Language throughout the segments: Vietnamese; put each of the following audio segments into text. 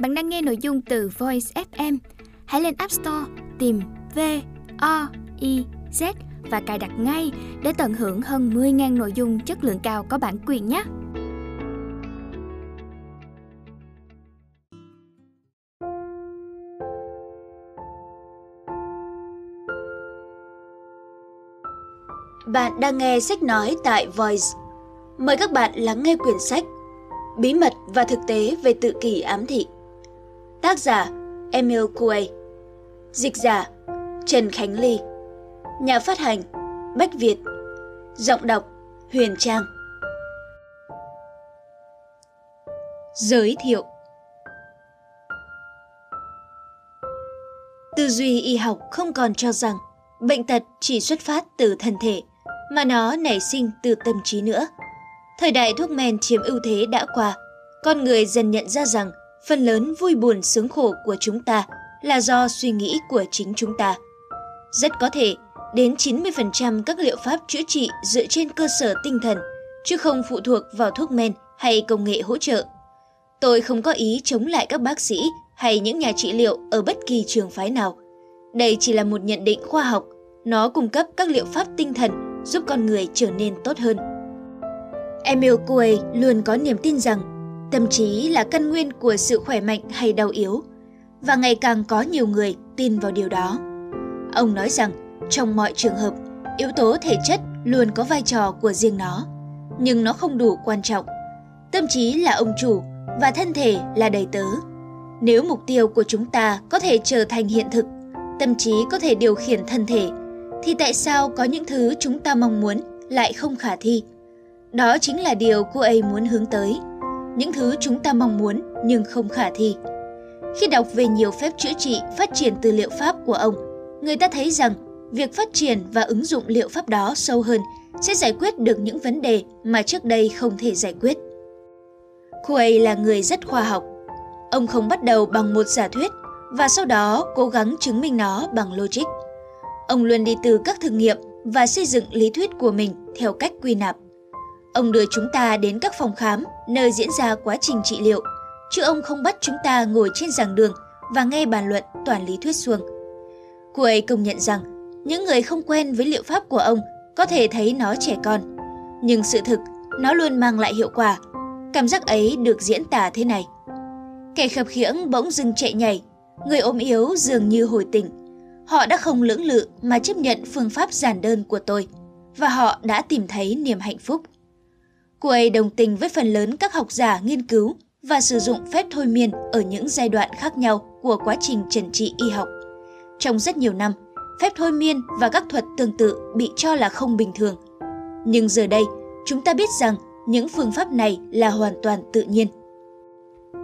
Bạn đang nghe nội dung từ Voice FM. Hãy lên App Store, tìm V O I Z và cài đặt ngay để tận hưởng hơn 10.000 nội dung chất lượng cao có bản quyền nhé. Bạn đang nghe sách nói tại Voice. Mời các bạn lắng nghe quyển sách Bí mật và thực tế về tự kỷ ám thị. Tác giả Emil Coué Dịch giả Trần Khánh Ly. Nhà phát hành Bách Việt. Giọng đọc Huyền Trang. Giới thiệu. Tư duy y học không còn cho rằng bệnh tật chỉ xuất phát từ thân thể, mà nó nảy sinh từ tâm trí nữa. Thời đại thuốc men chiếm ưu thế đã qua, con người dần nhận ra rằng phần lớn vui buồn sướng khổ của chúng ta là do suy nghĩ của chính chúng ta. Rất có thể, đến 90% các liệu pháp chữa trị dựa trên cơ sở tinh thần, chứ không phụ thuộc vào thuốc men hay công nghệ hỗ trợ. Tôi không có ý chống lại các bác sĩ hay những nhà trị liệu ở bất kỳ trường phái nào. Đây chỉ là một nhận định khoa học, nó cung cấp các liệu pháp tinh thần giúp con người trở nên tốt hơn. Emil Coué luôn có niềm tin rằng tâm trí là căn nguyên của sự khỏe mạnh hay đau yếu, và ngày càng có nhiều người tin vào điều đó. Ông nói rằng trong mọi trường hợp, yếu tố thể chất luôn có vai trò của riêng nó, nhưng nó không đủ quan trọng. Tâm trí là ông chủ và thân thể là đầy tớ. Nếu mục tiêu của chúng ta có thể trở thành hiện thực, tâm trí có thể điều khiển thân thể, thì tại sao có những thứ chúng ta mong muốn lại không khả thi? Đó chính là điều cô ấy muốn hướng tới. Những thứ chúng ta mong muốn nhưng không khả thi. Khi đọc về nhiều phép chữa trị phát triển từ liệu pháp của ông, người ta thấy rằng việc phát triển và ứng dụng liệu pháp đó sâu hơn sẽ giải quyết được những vấn đề mà trước đây không thể giải quyết. Quay là người rất khoa học. Ông không bắt đầu bằng một giả thuyết và sau đó cố gắng chứng minh nó bằng logic. Ông luôn đi từ các thử nghiệm và xây dựng lý thuyết của mình theo cách quy nạp. Ông đưa chúng ta đến các phòng khám nơi diễn ra quá trình trị liệu, chứ ông không bắt chúng ta ngồi trên giảng đường và nghe bàn luận toàn lý thuyết suông. Cô ấy công nhận rằng những người không quen với liệu pháp của ông có thể thấy nó trẻ con, nhưng sự thực nó luôn mang lại hiệu quả. Cảm giác ấy được diễn tả thế này. Kẻ khập khiễng bỗng dưng chạy nhảy, người ốm yếu dường như hồi tỉnh. Họ đã không lưỡng lự mà chấp nhận phương pháp giản đơn của tôi, và họ đã tìm thấy niềm hạnh phúc. Cô ấy đồng tình với phần lớn các học giả nghiên cứu và sử dụng phép thôi miên ở những giai đoạn khác nhau của quá trình trần trị y học. Trong rất nhiều năm, phép thôi miên và các thuật tương tự bị cho là không bình thường. Nhưng giờ đây, chúng ta biết rằng những phương pháp này là hoàn toàn tự nhiên.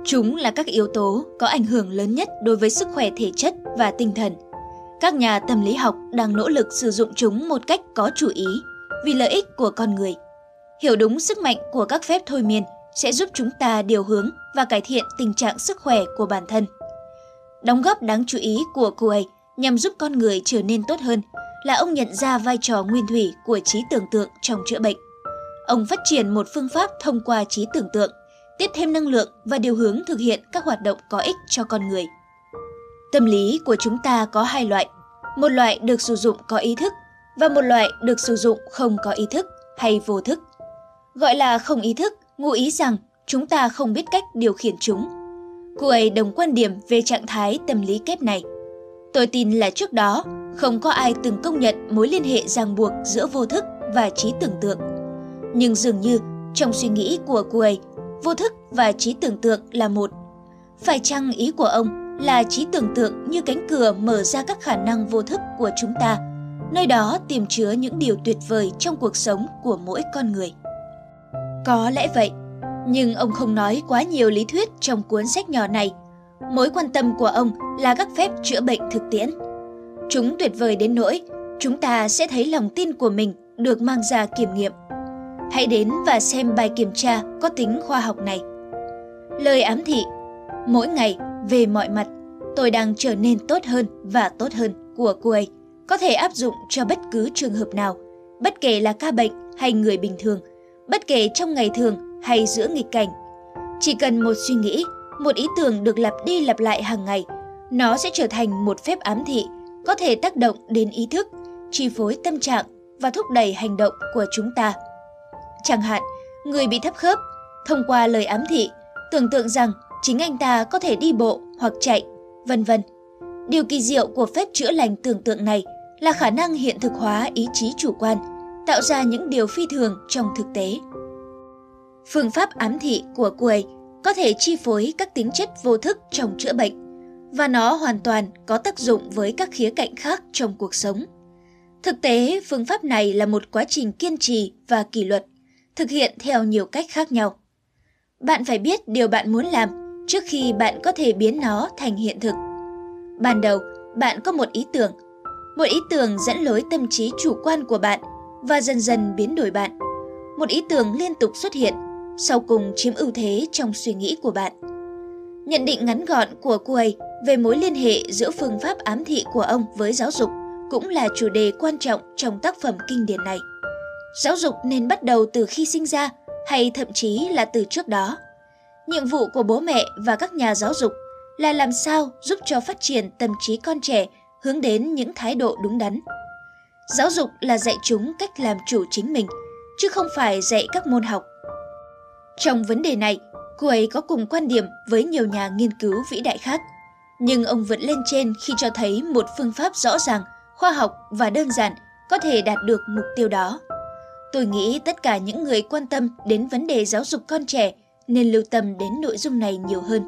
Chúng là các yếu tố có ảnh hưởng lớn nhất đối với sức khỏe thể chất và tinh thần. Các nhà tâm lý học đang nỗ lực sử dụng chúng một cách có chủ ý vì lợi ích của con người. Hiểu đúng sức mạnh của các phép thôi miên sẽ giúp chúng ta điều hướng và cải thiện tình trạng sức khỏe của bản thân. Đóng góp đáng chú ý của cô ấy nhằm giúp con người trở nên tốt hơn là ông nhận ra vai trò nguyên thủy của trí tưởng tượng trong chữa bệnh. Ông phát triển một phương pháp thông qua trí tưởng tượng, tiếp thêm năng lượng và điều hướng thực hiện các hoạt động có ích cho con người. Tâm lý của chúng ta có hai loại, một loại được sử dụng có ý thức và một loại được sử dụng không có ý thức hay vô thức. Gọi là không ý thức, ngụ ý rằng chúng ta không biết cách điều khiển chúng. Cô ấy đồng quan điểm về trạng thái tâm lý kép này. Tôi tin là trước đó, không có ai từng công nhận mối liên hệ ràng buộc giữa vô thức và trí tưởng tượng. Nhưng dường như, trong suy nghĩ của cô ấy, vô thức và trí tưởng tượng là một. Phải chăng ý của ông là trí tưởng tượng như cánh cửa mở ra các khả năng vô thức của chúng ta, nơi đó tiềm chứa những điều tuyệt vời trong cuộc sống của mỗi con người. Có lẽ vậy, nhưng ông không nói quá nhiều lý thuyết trong cuốn sách nhỏ này. Mối quan tâm của ông là các phép chữa bệnh thực tiễn. Chúng tuyệt vời đến nỗi chúng ta sẽ thấy lòng tin của mình được mang ra kiểm nghiệm. Hãy đến và xem bài kiểm tra có tính khoa học này. Lời ám thị Mỗi ngày, về mọi mặt, tôi đang trở nên tốt hơn và tốt hơn của cô ấy. Có thể áp dụng cho bất cứ trường hợp nào, bất kể là ca bệnh hay người bình thường – bất kể trong ngày thường hay giữa nghịch cảnh. Chỉ cần một suy nghĩ, một ý tưởng được lặp đi lặp lại hàng ngày, nó sẽ trở thành một phép ám thị, có thể tác động đến ý thức, chi phối tâm trạng và thúc đẩy hành động của chúng ta. Chẳng hạn, người bị thấp khớp, thông qua lời ám thị, tưởng tượng rằng chính anh ta có thể đi bộ hoặc chạy, vân vân. Điều kỳ diệu của phép chữa lành tưởng tượng này là khả năng hiện thực hóa ý chí chủ quan, tạo ra những điều phi thường trong thực tế. Phương pháp ám thị của Quầy có thể chi phối các tính chất vô thức trong chữa bệnh và nó hoàn toàn có tác dụng với các khía cạnh khác trong cuộc sống. Thực tế, phương pháp này là một quá trình kiên trì và kỷ luật, thực hiện theo nhiều cách khác nhau. Bạn phải biết điều bạn muốn làm trước khi bạn có thể biến nó thành hiện thực. Ban đầu, bạn có một ý tưởng. Một ý tưởng dẫn lối tâm trí chủ quan của bạn và dần dần biến đổi bạn. Một ý tưởng liên tục xuất hiện, sau cùng chiếm ưu thế trong suy nghĩ của bạn. Nhận định ngắn gọn của cô về mối liên hệ giữa phương pháp ám thị của ông với giáo dục cũng là chủ đề quan trọng trong tác phẩm kinh điển này. Giáo dục nên bắt đầu từ khi sinh ra hay thậm chí là từ trước đó. Nhiệm vụ của bố mẹ và các nhà giáo dục là làm sao giúp cho phát triển tâm trí con trẻ hướng đến những thái độ đúng đắn. Giáo dục là dạy chúng cách làm chủ chính mình, chứ không phải dạy các môn học. Trong vấn đề này, cô ấy có cùng quan điểm với nhiều nhà nghiên cứu vĩ đại khác. Nhưng ông vượt lên trên khi cho thấy một phương pháp rõ ràng, khoa học và đơn giản có thể đạt được mục tiêu đó. Tôi nghĩ tất cả những người quan tâm đến vấn đề giáo dục con trẻ nên lưu tâm đến nội dung này nhiều hơn.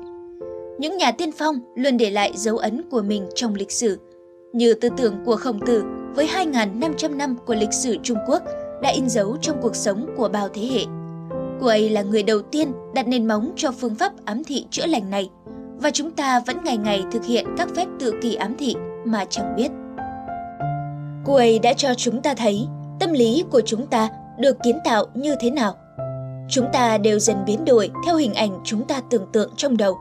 Những nhà tiên phong luôn để lại dấu ấn của mình trong lịch sử, như tư tưởng của Khổng Tử với 2.500 năm của lịch sử Trung Quốc đã in dấu trong cuộc sống của bao thế hệ. Cô ấy là người đầu tiên đặt nền móng cho phương pháp ám thị chữa lành này, và chúng ta vẫn ngày ngày thực hiện các phép tự kỳ ám thị mà chẳng biết. Cô ấy đã cho chúng ta thấy tâm lý của chúng ta được kiến tạo như thế nào. Chúng ta đều dần biến đổi theo hình ảnh chúng ta tưởng tượng trong đầu.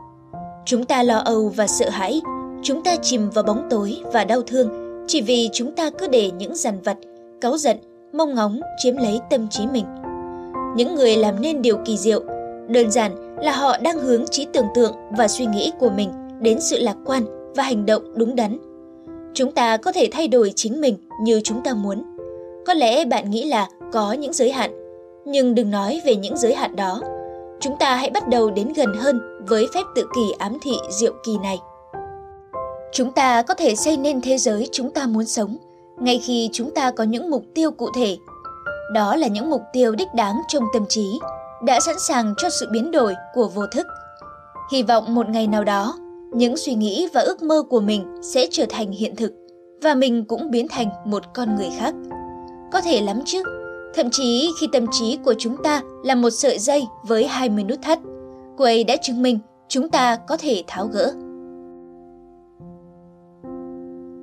Chúng ta lo âu và sợ hãi, chúng ta chìm vào bóng tối và đau thương chỉ vì chúng ta cứ để những dằn vặt, cáu giận, mong ngóng chiếm lấy tâm trí mình. Những người làm nên điều kỳ diệu, đơn giản là họ đang hướng trí tưởng tượng và suy nghĩ của mình đến sự lạc quan và hành động đúng đắn. Chúng ta có thể thay đổi chính mình như chúng ta muốn. Có lẽ bạn nghĩ là có những giới hạn, nhưng đừng nói về những giới hạn đó. Chúng ta hãy bắt đầu đến gần hơn với phép tự kỳ ám thị diệu kỳ này. Chúng ta có thể xây nên thế giới chúng ta muốn sống, ngay khi chúng ta có những mục tiêu cụ thể. Đó là những mục tiêu đích đáng trong tâm trí, đã sẵn sàng cho sự biến đổi của vô thức. Hy vọng một ngày nào đó, những suy nghĩ và ước mơ của mình sẽ trở thành hiện thực và mình cũng biến thành một con người khác. Có thể lắm chứ, thậm chí khi tâm trí của chúng ta là một sợi dây với 20 nút thắt, quầy đã chứng minh chúng ta có thể tháo gỡ.